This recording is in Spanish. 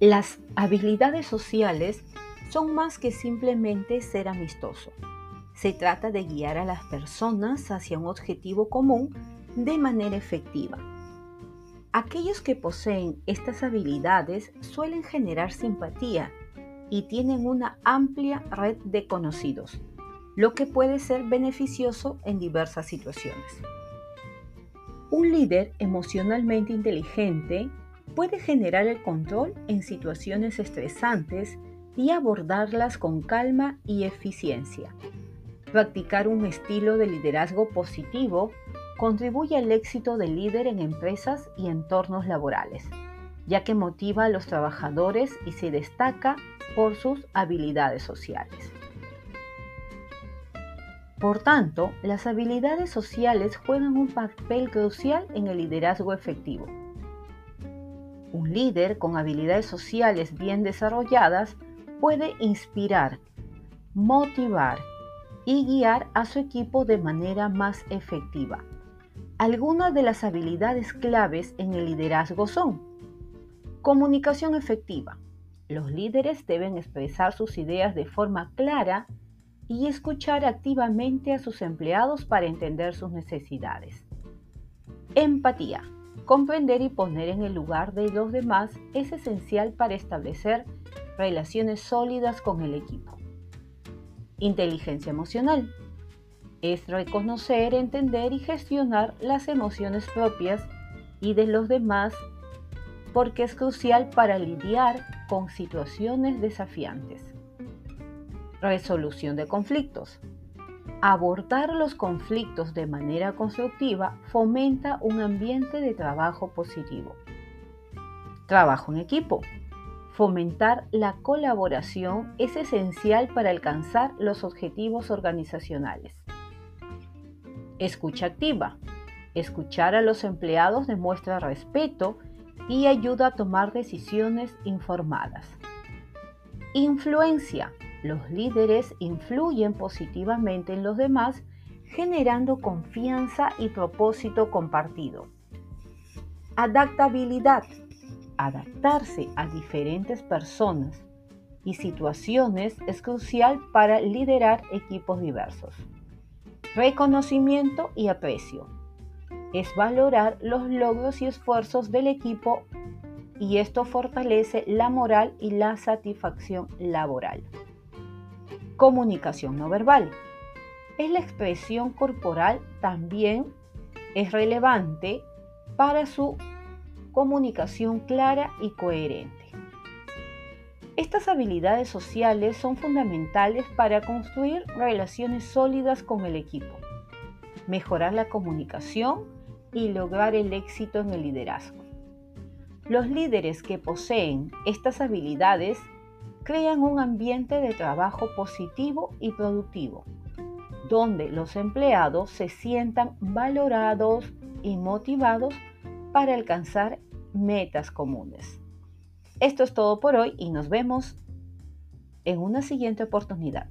Las habilidades sociales son más que simplemente ser amistoso. Se trata de guiar a las personas hacia un objetivo común de manera efectiva. Aquellos que poseen estas habilidades suelen generar simpatía y tienen una amplia red de conocidos, lo que puede ser beneficioso en diversas situaciones. Un líder emocionalmente inteligente puede generar el control en situaciones estresantes y abordarlas con calma y eficiencia. Practicar un estilo de liderazgo positivo contribuye al éxito del líder en empresas y entornos laborales, ya que motiva a los trabajadores y se destaca por sus habilidades sociales. Por tanto, las habilidades sociales juegan un papel crucial en el liderazgo efectivo. Un líder con habilidades sociales bien desarrolladas puede inspirar, motivar y guiar a su equipo de manera más efectiva. Algunas de las habilidades claves en el liderazgo son comunicación efectiva. Los líderes deben expresar sus ideas de forma clara y escuchar activamente a sus empleados para entender sus necesidades. Empatía. Comprender y poner en el lugar de los demás es esencial para establecer relaciones sólidas con el equipo. Inteligencia emocional. Es reconocer, entender y gestionar las emociones propias y de los demás porque es crucial para lidiar con situaciones desafiantes. Resolución de conflictos. Abordar los conflictos de manera constructiva fomenta un ambiente de trabajo positivo. Trabajo en equipo. Fomentar la colaboración es esencial para alcanzar los objetivos organizacionales. Escucha activa. Escuchar a los empleados demuestra respeto y ayuda a tomar decisiones informadas. Influencia los líderes influyen positivamente en los demás, generando confianza y propósito compartido. Adaptabilidad. Adaptarse a diferentes personas y situaciones es crucial para liderar equipos diversos. Reconocimiento y aprecio. Es valorar los logros y esfuerzos del equipo y esto fortalece la moral y la satisfacción laboral. Comunicación no verbal. Es la expresión corporal también es relevante para su comunicación clara y coherente. Estas habilidades sociales son fundamentales para construir relaciones sólidas con el equipo, mejorar la comunicación y lograr el éxito en el liderazgo. Los líderes que poseen estas habilidades crean un ambiente de trabajo positivo y productivo, donde los empleados se sientan valorados y motivados para alcanzar metas comunes. Esto es todo por hoy y nos vemos en una siguiente oportunidad.